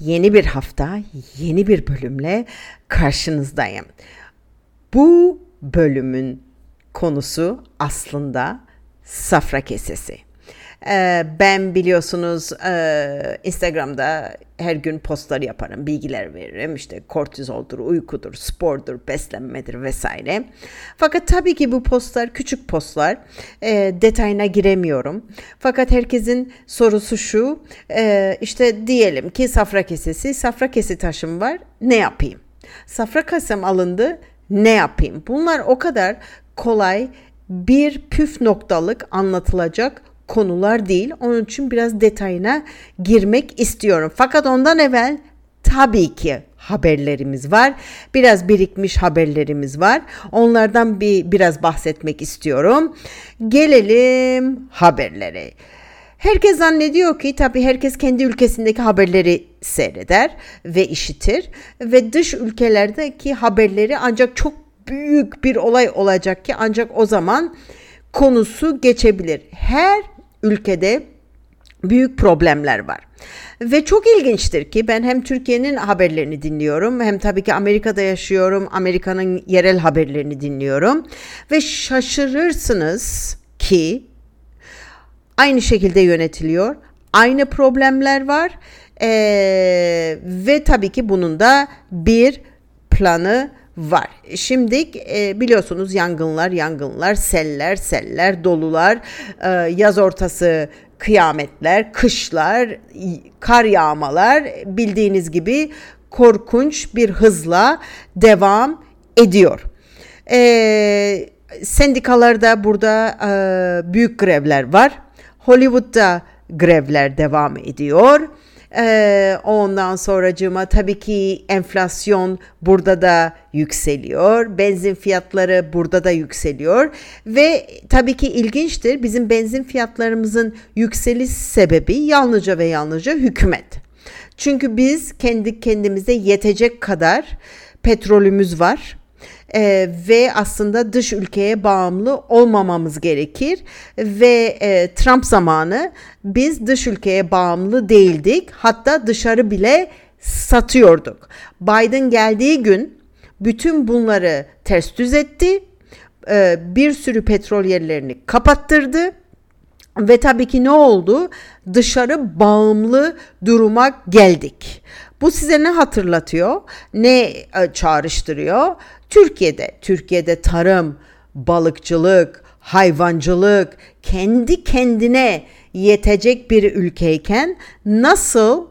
Yeni bir hafta, yeni bir bölümle karşınızdayım. Bu bölümün konusu aslında safra kesesi. Ee, ben biliyorsunuz e, Instagram'da her gün postlar yaparım, bilgiler veririm. İşte kortizoldur, uykudur, spordur, beslenmedir vesaire. Fakat tabii ki bu postlar küçük postlar. E, detayına giremiyorum. Fakat herkesin sorusu şu. E, işte diyelim ki safra kesesi, safra kesi taşım var. Ne yapayım? Safra kasem alındı. Ne yapayım? Bunlar o kadar kolay bir püf noktalık anlatılacak konular değil. Onun için biraz detayına girmek istiyorum. Fakat ondan evvel tabii ki haberlerimiz var. Biraz birikmiş haberlerimiz var. Onlardan bir biraz bahsetmek istiyorum. Gelelim haberlere. Herkes zannediyor ki tabii herkes kendi ülkesindeki haberleri seyreder ve işitir ve dış ülkelerdeki haberleri ancak çok büyük bir olay olacak ki ancak o zaman konusu geçebilir. Her ülkede büyük problemler var. Ve çok ilginçtir ki ben hem Türkiye'nin haberlerini dinliyorum hem tabii ki Amerika'da yaşıyorum. Amerika'nın yerel haberlerini dinliyorum ve şaşırırsınız ki aynı şekilde yönetiliyor. Aynı problemler var ee, ve tabii ki bunun da bir planı var. Şimdi e, biliyorsunuz yangınlar, yangınlar, seller, seller, dolular, e, yaz ortası kıyametler, kışlar, kar yağmalar bildiğiniz gibi korkunç bir hızla devam ediyor. E, sendikalarda burada e, büyük grevler var. Hollywood'da grevler devam ediyor. Ee, ondan sonracığıma tabii ki enflasyon burada da yükseliyor. Benzin fiyatları burada da yükseliyor. Ve tabii ki ilginçtir bizim benzin fiyatlarımızın yükseliş sebebi yalnızca ve yalnızca hükümet. Çünkü biz kendi kendimize yetecek kadar petrolümüz var e, ve aslında dış ülkeye bağımlı olmamamız gerekir ve e, Trump zamanı biz dış ülkeye bağımlı değildik hatta dışarı bile satıyorduk. Biden geldiği gün bütün bunları ters düz etti e, bir sürü petrol yerlerini kapattırdı ve tabii ki ne oldu? Dışarı bağımlı duruma geldik. Bu size ne hatırlatıyor? Ne e, çağrıştırıyor? Türkiye'de, Türkiye'de tarım, balıkçılık, hayvancılık kendi kendine yetecek bir ülkeyken nasıl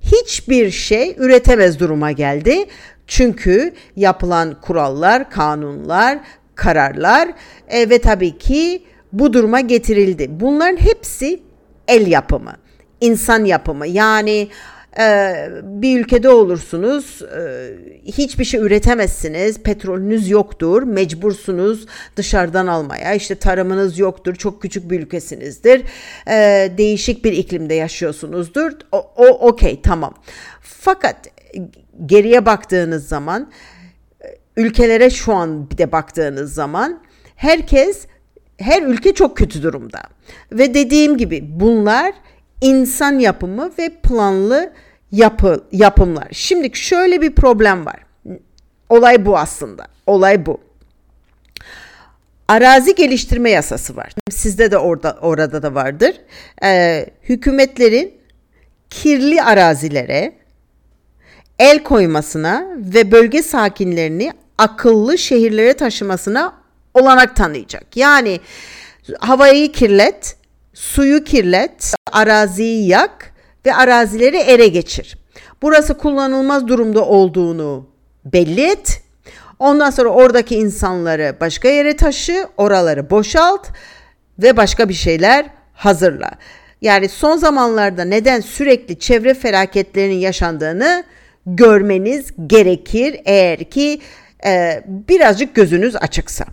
hiçbir şey üretemez duruma geldi? Çünkü yapılan kurallar, kanunlar, kararlar e, ve tabii ki bu duruma getirildi. Bunların hepsi el yapımı, insan yapımı. Yani bir ülkede olursunuz e, hiçbir şey üretemezsiniz petrolünüz yoktur mecbursunuz dışarıdan almaya. İşte tarımınız yoktur çok küçük bir ülkesinizdir. Ee, değişik bir iklimde yaşıyorsunuzdur. O, o okey tamam. Fakat geriye baktığınız zaman ülkelere şu an bir de baktığınız zaman herkes her ülke çok kötü durumda. Ve dediğim gibi bunlar insan yapımı ve planlı yapı, yapımlar. Şimdi şöyle bir problem var. Olay bu aslında. Olay bu. Arazi geliştirme yasası var. Sizde de orada orada da vardır. Ee, hükümetlerin kirli arazilere el koymasına ve bölge sakinlerini akıllı şehirlere taşımasına olanak tanıyacak. Yani havayı kirlet, suyu kirlet, araziyi yak ve arazileri ele geçir. Burası kullanılmaz durumda olduğunu belli et. Ondan sonra oradaki insanları başka yere taşı, oraları boşalt ve başka bir şeyler hazırla. Yani son zamanlarda neden sürekli çevre felaketlerinin yaşandığını görmeniz gerekir eğer ki e, birazcık gözünüz açıksa.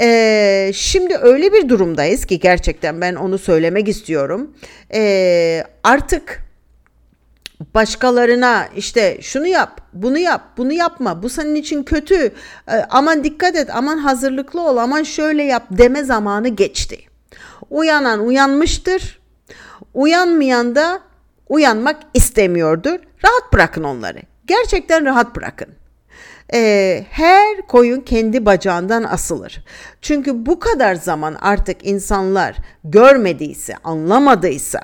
E, şimdi öyle bir durumdayız ki gerçekten ben onu söylemek istiyorum. E, artık başkalarına işte şunu yap, bunu yap, bunu yapma, bu senin için kötü, e, aman dikkat et, aman hazırlıklı ol, aman şöyle yap deme zamanı geçti. Uyanan uyanmıştır, uyanmayan da uyanmak istemiyordur. Rahat bırakın onları. Gerçekten rahat bırakın. Ee, her koyun kendi bacağından asılır. Çünkü bu kadar zaman artık insanlar görmediyse, anlamadıysa,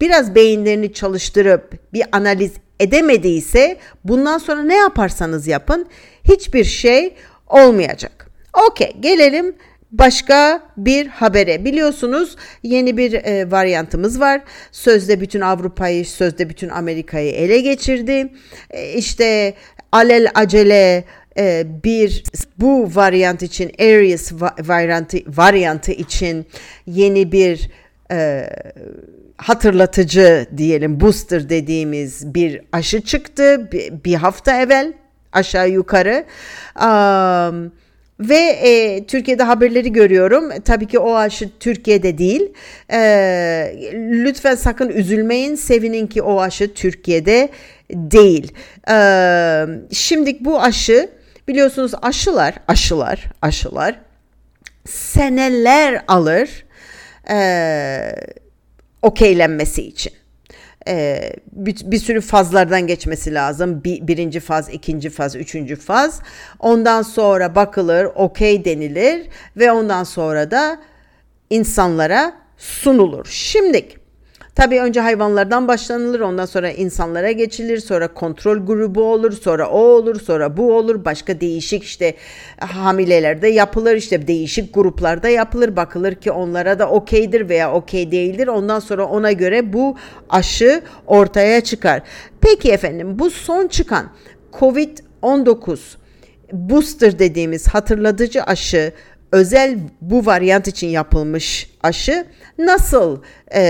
biraz beyinlerini çalıştırıp bir analiz edemediyse bundan sonra ne yaparsanız yapın hiçbir şey olmayacak. Okey gelelim başka bir habere. Biliyorsunuz yeni bir e, varyantımız var. Sözde bütün Avrupa'yı, sözde bütün Amerika'yı ele geçirdi. E, işte alel acele e, bir bu varyant için Aries varyantı, varyantı için yeni bir e, hatırlatıcı diyelim booster dediğimiz bir aşı çıktı bir, bir hafta evvel aşağı yukarı. Um, ve e, Türkiye'de haberleri görüyorum. Tabii ki o aşı Türkiye'de değil. E, lütfen sakın üzülmeyin. Sevinin ki o aşı Türkiye'de değil. E, şimdi bu aşı biliyorsunuz aşılar, aşılar, aşılar seneler alır e, okeylenmesi için e, bir, bir sürü fazlardan geçmesi lazım. Bir, birinci faz, ikinci faz, üçüncü faz. Ondan sonra bakılır, okey denilir ve ondan sonra da insanlara sunulur. Şimdilik Tabii önce hayvanlardan başlanılır, ondan sonra insanlara geçilir, sonra kontrol grubu olur, sonra o olur, sonra bu olur. Başka değişik işte hamilelerde yapılır, işte değişik gruplarda yapılır. Bakılır ki onlara da okeydir veya okey değildir. Ondan sonra ona göre bu aşı ortaya çıkar. Peki efendim bu son çıkan COVID-19 booster dediğimiz hatırlatıcı aşı özel bu varyant için yapılmış aşı nasıl e,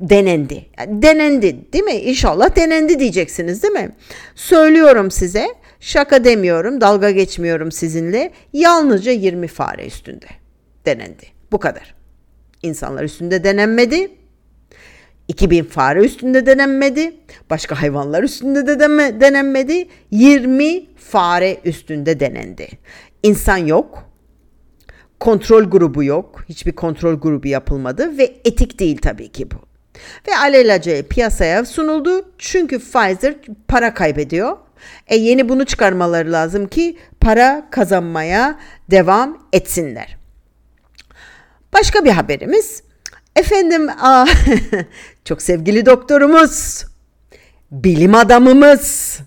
denendi? Denendi değil mi? İnşallah denendi diyeceksiniz değil mi? Söylüyorum size şaka demiyorum dalga geçmiyorum sizinle yalnızca 20 fare üstünde denendi. Bu kadar. İnsanlar üstünde denenmedi. 2000 fare üstünde denenmedi. Başka hayvanlar üstünde de denenmedi. 20 fare üstünde denendi. İnsan yok kontrol grubu yok. Hiçbir kontrol grubu yapılmadı ve etik değil tabii ki bu. Ve alelacele piyasaya sunuldu çünkü Pfizer para kaybediyor. E yeni bunu çıkarmaları lazım ki para kazanmaya devam etsinler. Başka bir haberimiz. Efendim aa, çok sevgili doktorumuz, bilim adamımız,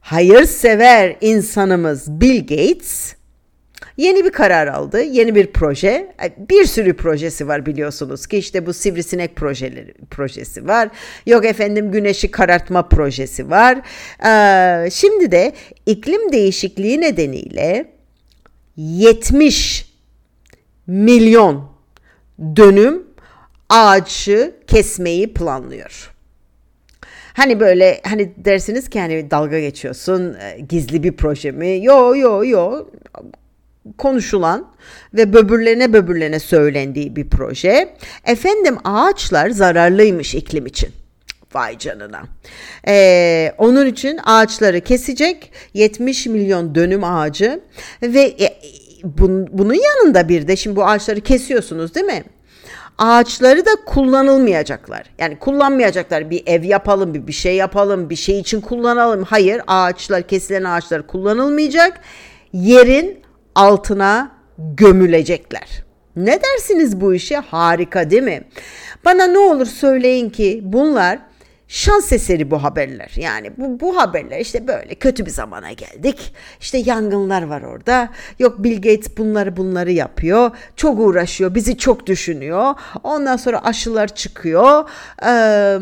hayırsever insanımız Bill Gates Yeni bir karar aldı, yeni bir proje. Bir sürü projesi var biliyorsunuz ki işte bu sivrisinek projeleri projesi var. Yok efendim güneşi karartma projesi var. Ee, şimdi de iklim değişikliği nedeniyle 70 milyon dönüm ağacı kesmeyi planlıyor. Hani böyle hani dersiniz ki hani dalga geçiyorsun e, gizli bir proje mi? Yo yo yo konuşulan ve böbürlene böbürlene söylendiği bir proje. Efendim ağaçlar zararlıymış iklim için. Vay canına. Ee, onun için ağaçları kesecek 70 milyon dönüm ağacı ve e, bun, bunun yanında bir de şimdi bu ağaçları kesiyorsunuz değil mi? ağaçları da kullanılmayacaklar. Yani kullanmayacaklar. Bir ev yapalım, bir bir şey yapalım, bir şey için kullanalım. Hayır, ağaçlar, kesilen ağaçlar kullanılmayacak. Yerin altına gömülecekler. Ne dersiniz bu işe? Harika değil mi? Bana ne olur söyleyin ki bunlar şans eseri bu haberler. Yani bu, bu haberler işte böyle kötü bir zamana geldik. İşte yangınlar var orada. Yok Bill Gates bunları bunları yapıyor. Çok uğraşıyor. Bizi çok düşünüyor. Ondan sonra aşılar çıkıyor. Ee,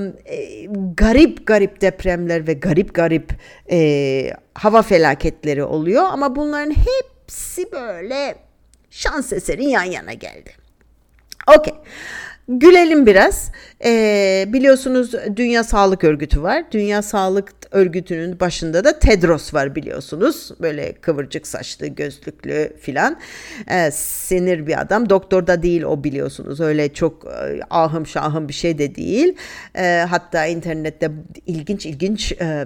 garip garip depremler ve garip garip e, hava felaketleri oluyor. Ama bunların hep hepsi böyle şans eserin yan yana geldi. Okey. Gülelim biraz. Ee, biliyorsunuz Dünya Sağlık Örgütü var. Dünya Sağlık Örgütü'nün başında da Tedros var biliyorsunuz. Böyle kıvırcık saçlı, gözlüklü filan. Ee, sinir bir adam. Doktor da değil o biliyorsunuz. Öyle çok e, ahım şahım bir şey de değil. Ee, hatta internette ilginç ilginç e,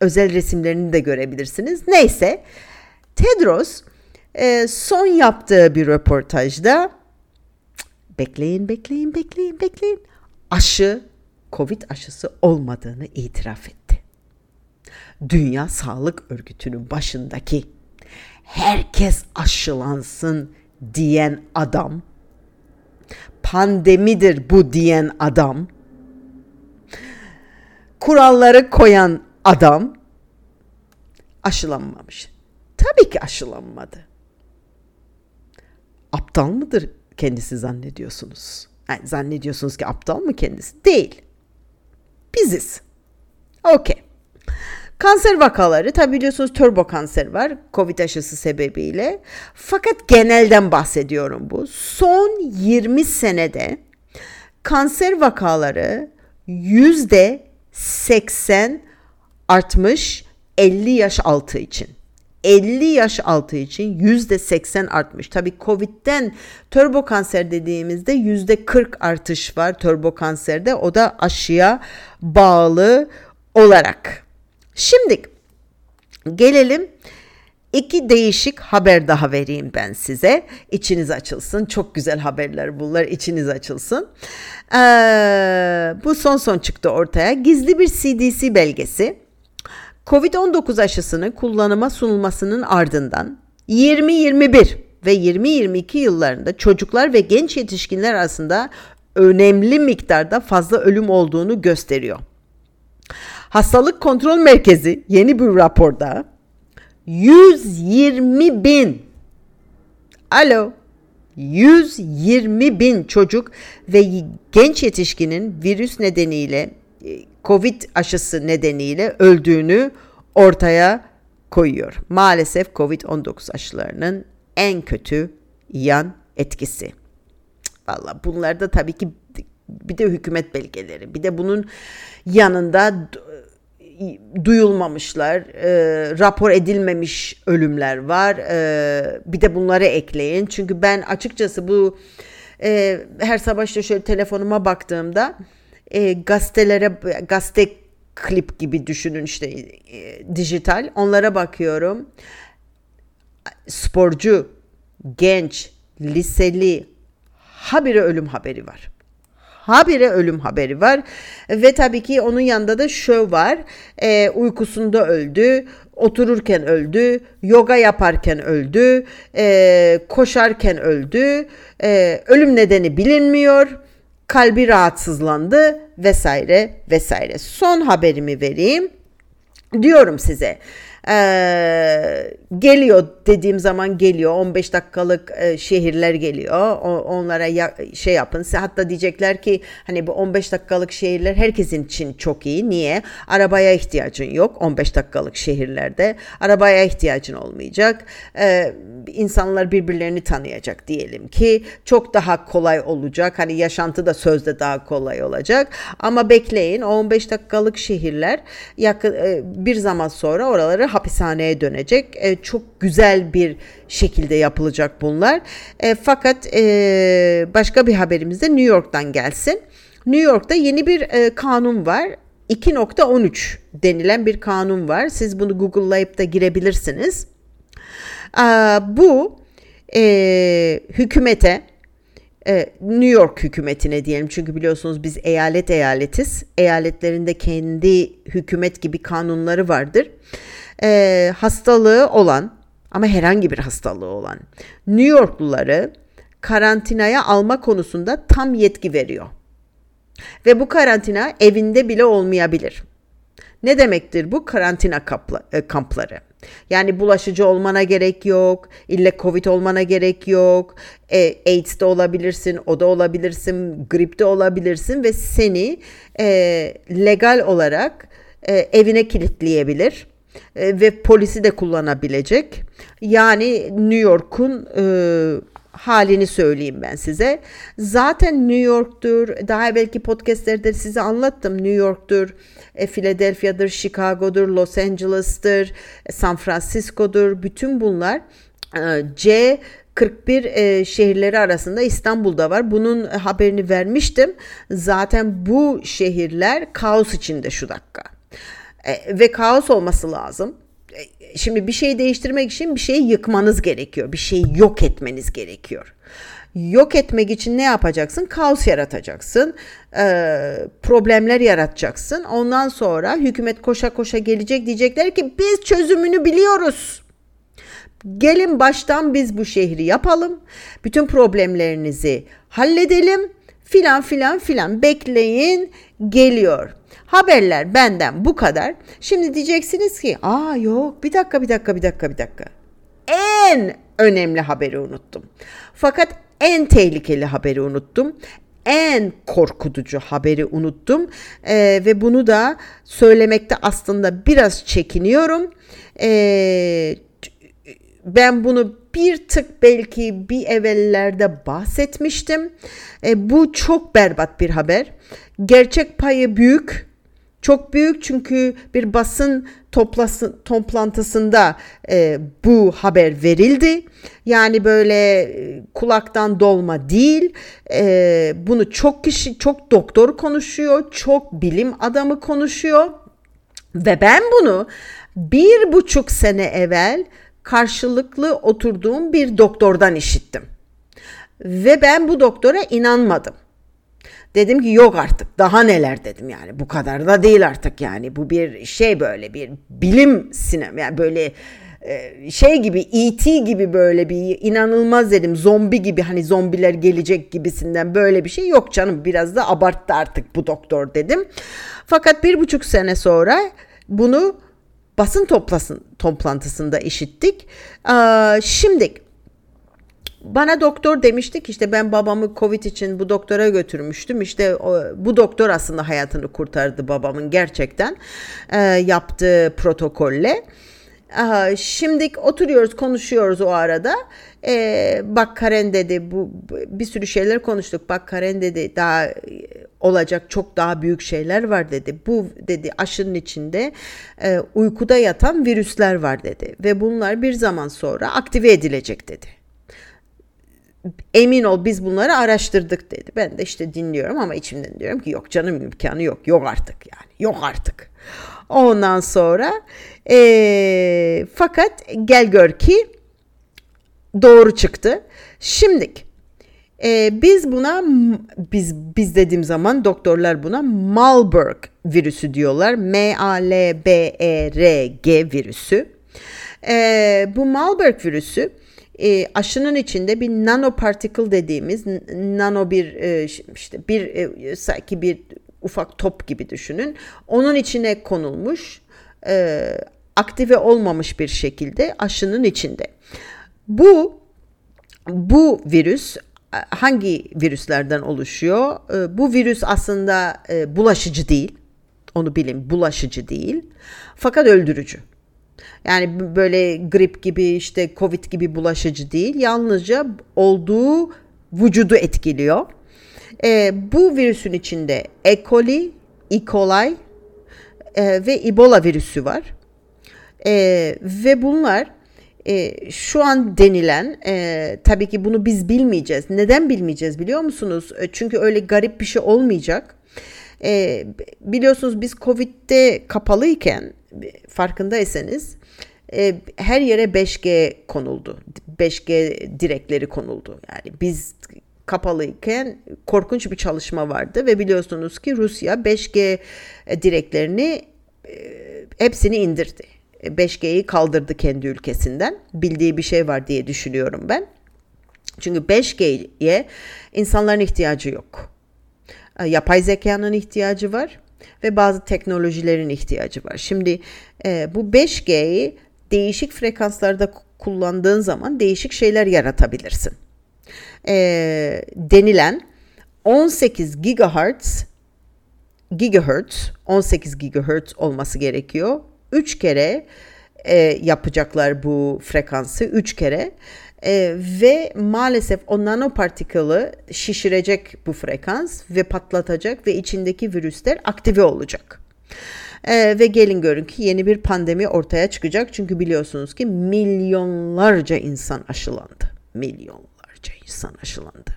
özel resimlerini de görebilirsiniz. Neyse. Tedros e, son yaptığı bir röportajda bekleyin, bekleyin, bekleyin, bekleyin. Aşı, Covid aşısı olmadığını itiraf etti. Dünya Sağlık Örgütü'nün başındaki herkes aşılansın diyen adam, pandemidir bu diyen adam, kuralları koyan adam aşılanmamış. Tabii ki aşılanmadı. Aptal mıdır kendisi zannediyorsunuz? Yani zannediyorsunuz ki aptal mı kendisi? Değil. Biziz. Okey. Kanser vakaları tabi biliyorsunuz turbo kanser var Covid aşısı sebebiyle. Fakat genelden bahsediyorum bu. Son 20 senede kanser vakaları yüzde 80 artmış 50 yaş altı için. 50 yaş altı için yüzde 80 artmış. Tabi Covid'den turbo kanser dediğimizde yüzde 40 artış var turbo kanserde. O da aşıya bağlı olarak. Şimdi gelelim İki değişik haber daha vereyim ben size. İçiniz açılsın. Çok güzel haberler bunlar. İçiniz açılsın. Ee, bu son son çıktı ortaya. Gizli bir CDC belgesi Covid-19 aşısını kullanıma sunulmasının ardından 2021 ve 2022 yıllarında çocuklar ve genç yetişkinler arasında önemli miktarda fazla ölüm olduğunu gösteriyor. Hastalık Kontrol Merkezi yeni bir raporda 120 bin alo 120 bin çocuk ve genç yetişkinin virüs nedeniyle Covid aşısı nedeniyle öldüğünü ortaya koyuyor. Maalesef Covid-19 aşılarının en kötü yan etkisi. Valla bunlar da tabii ki bir de hükümet belgeleri bir de bunun yanında duyulmamışlar, e, rapor edilmemiş ölümler var. E, bir de bunları ekleyin. Çünkü ben açıkçası bu e, her sabah işte şöyle telefonuma baktığımda e, gazetelere gazete klip gibi düşünün işte e, dijital. Onlara bakıyorum. Sporcu, genç, liseli habire ölüm haberi var. Habire ölüm haberi var. Ve tabii ki onun yanında da şu var. E, uykusunda öldü otururken öldü yoga yaparken öldü e, koşarken öldü. E, ölüm nedeni bilinmiyor. Kalbi rahatsızlandı vesaire vesaire. Son haberimi vereyim. Diyorum size ee, geliyor dediğim zaman geliyor. 15 dakikalık e, şehirler geliyor. O, onlara ya, şey yapın. Hatta diyecekler ki hani bu 15 dakikalık şehirler herkesin için çok iyi. Niye? Arabaya ihtiyacın yok 15 dakikalık şehirlerde. Arabaya ihtiyacın olmayacak. Ee, insanlar birbirlerini tanıyacak diyelim ki. Çok daha kolay olacak. Hani yaşantı da sözde daha kolay olacak. Ama bekleyin o 15 dakikalık şehirler yakın e, bir zaman sonra oraları hapishaneye dönecek. E, çok güzel bir şekilde yapılacak bunlar. E, fakat e, başka bir haberimiz de New York'tan gelsin. New York'ta yeni bir e, kanun var. 2.13 denilen bir kanun var. Siz bunu Google'layıp da girebilirsiniz. E, bu e, hükümete e, New York hükümetine diyelim çünkü biliyorsunuz biz eyalet eyaletiz. Eyaletlerinde kendi hükümet gibi kanunları vardır e, hastalığı olan ama herhangi bir hastalığı olan New Yorkluları karantinaya alma konusunda tam yetki veriyor. Ve bu karantina evinde bile olmayabilir. Ne demektir bu karantina e, kampları? Yani bulaşıcı olmana gerek yok, ille Covid olmana gerek yok, e, AIDS de olabilirsin, o da olabilirsin, grip de olabilirsin ve seni e, legal olarak e, evine kilitleyebilir e, ve polisi de kullanabilecek. Yani New York'un e, halini söyleyeyim ben size. Zaten New York'tur. Daha belki podcastlerde size anlattım. New York'tur, e, Philadelphia'dır, Chicago'dur, Los Angeles'tır, e, San Francisco'dur. Bütün bunlar e, C 41 e, şehirleri arasında İstanbul'da var. Bunun haberini vermiştim. Zaten bu şehirler kaos içinde şu dakika. E, ve kaos olması lazım. Şimdi bir şeyi değiştirmek için bir şeyi yıkmanız gerekiyor. Bir şeyi yok etmeniz gerekiyor. Yok etmek için ne yapacaksın? Kaos yaratacaksın. E, problemler yaratacaksın. Ondan sonra hükümet koşa koşa gelecek diyecekler ki biz çözümünü biliyoruz. Gelin baştan biz bu şehri yapalım. Bütün problemlerinizi halledelim. Filan filan filan bekleyin geliyor. Haberler benden bu kadar. Şimdi diyeceksiniz ki aa yok bir dakika bir dakika bir dakika bir dakika. En önemli haberi unuttum. Fakat en tehlikeli haberi unuttum. En korkutucu haberi unuttum ee, ve bunu da söylemekte aslında biraz çekiniyorum. Ee, ben bunu bir tık belki bir evvellerde bahsetmiştim. E, bu çok berbat bir haber. Gerçek payı büyük. Çok büyük çünkü bir basın toplası, toplantısında e, bu haber verildi. Yani böyle e, kulaktan dolma değil. E, bunu çok kişi, çok doktor konuşuyor, çok bilim adamı konuşuyor. Ve ben bunu bir buçuk sene evvel karşılıklı oturduğum bir doktordan işittim. Ve ben bu doktora inanmadım. Dedim ki yok artık daha neler dedim yani bu kadar da değil artık yani bu bir şey böyle bir bilim sinema yani böyle e, şey gibi E.T. gibi böyle bir inanılmaz dedim zombi gibi hani zombiler gelecek gibisinden böyle bir şey yok canım biraz da abarttı artık bu doktor dedim. Fakat bir buçuk sene sonra bunu basın toplasın, toplantısında işittik. Ee, şimdi bana doktor demiştik işte ben babamı Covid için bu doktora götürmüştüm. İşte o, bu doktor aslında hayatını kurtardı babamın gerçekten e, yaptığı protokolle. Aha, şimdi oturuyoruz konuşuyoruz o arada. Ee, bak Karen dedi bu bir sürü şeyler konuştuk. Bak Karen dedi daha olacak çok daha büyük şeyler var dedi. Bu dedi aşının içinde e, uykuda yatan virüsler var dedi ve bunlar bir zaman sonra aktive edilecek dedi. Emin ol biz bunları araştırdık dedi. Ben de işte dinliyorum ama içimden diyorum ki yok canım imkanı yok. Yok artık yani yok artık. Ondan sonra e, fakat gel gör ki doğru çıktı. Şimdilik e, biz buna biz biz dediğim zaman doktorlar buna Marburg virüsü diyorlar. M A L B E R G virüsü. E, bu Marburg virüsü e, aşının içinde bir nanoparticle dediğimiz nano bir e, işte bir e, sanki bir ufak top gibi düşünün. Onun içine konulmuş e, aktive olmamış bir şekilde aşının içinde. Bu bu virüs hangi virüslerden oluşuyor? Ee, bu virüs aslında e, bulaşıcı değil. Onu bilin bulaşıcı değil. Fakat öldürücü. Yani böyle grip gibi işte covid gibi bulaşıcı değil. Yalnızca olduğu vücudu etkiliyor. E, bu virüsün içinde E. coli, E. coli e, ve Ebola virüsü var. E, ve bunlar e, şu an denilen e, tabii ki bunu biz bilmeyeceğiz. Neden bilmeyeceğiz biliyor musunuz? E, çünkü öyle garip bir şey olmayacak. E, biliyorsunuz biz Covid'de kapalıyken farkındaysanız e, her yere 5G konuldu. 5G direkleri konuldu. Yani biz kapalıyken korkunç bir çalışma vardı ve biliyorsunuz ki Rusya 5G direklerini e, hepsini indirdi. 5G'yi kaldırdı kendi ülkesinden. Bildiği bir şey var diye düşünüyorum ben. Çünkü 5G'ye insanların ihtiyacı yok. E, yapay zekanın ihtiyacı var ve bazı teknolojilerin ihtiyacı var. Şimdi e, bu 5G'yi değişik frekanslarda kullandığın zaman değişik şeyler yaratabilirsin. E, denilen 18 gigahertz gigahertz 18 gigahertz olması gerekiyor 3 kere e, yapacaklar bu frekansı 3 kere e, ve maalesef o nanopartikülü şişirecek bu frekans ve patlatacak ve içindeki virüsler aktive olacak. Ee, ve gelin görün ki yeni bir pandemi ortaya çıkacak. Çünkü biliyorsunuz ki milyonlarca insan aşılandı. Milyonlarca insan aşılandı.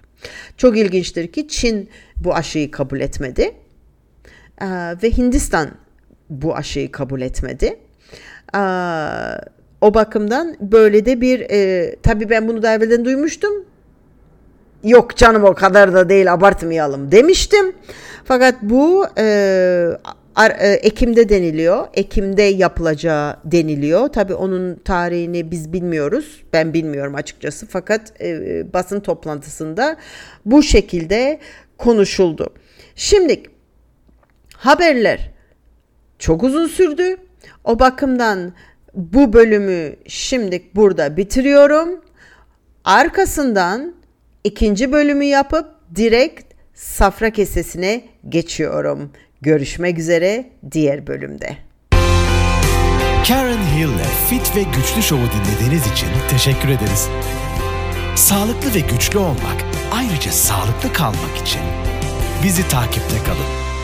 Çok ilginçtir ki Çin bu aşıyı kabul etmedi. Ee, ve Hindistan bu aşıyı kabul etmedi. Ee, o bakımdan böyle de bir e, tabii ben bunu da evvelden duymuştum. Yok canım o kadar da değil abartmayalım demiştim. Fakat bu e, e, Ekim'de deniliyor. Ekim'de yapılacağı deniliyor. Tabii onun tarihini biz bilmiyoruz. Ben bilmiyorum açıkçası. Fakat e, basın toplantısında bu şekilde konuşuldu. Şimdi haberler çok uzun sürdü. O bakımdan bu bölümü şimdi burada bitiriyorum. Arkasından ikinci bölümü yapıp direkt safra kesesine geçiyorum. Görüşmek üzere diğer bölümde. Karen Hill'le Fit ve Güçlü Show'u dinlediğiniz için teşekkür ederiz. Sağlıklı ve güçlü olmak, ayrıca sağlıklı kalmak için bizi takipte kalın.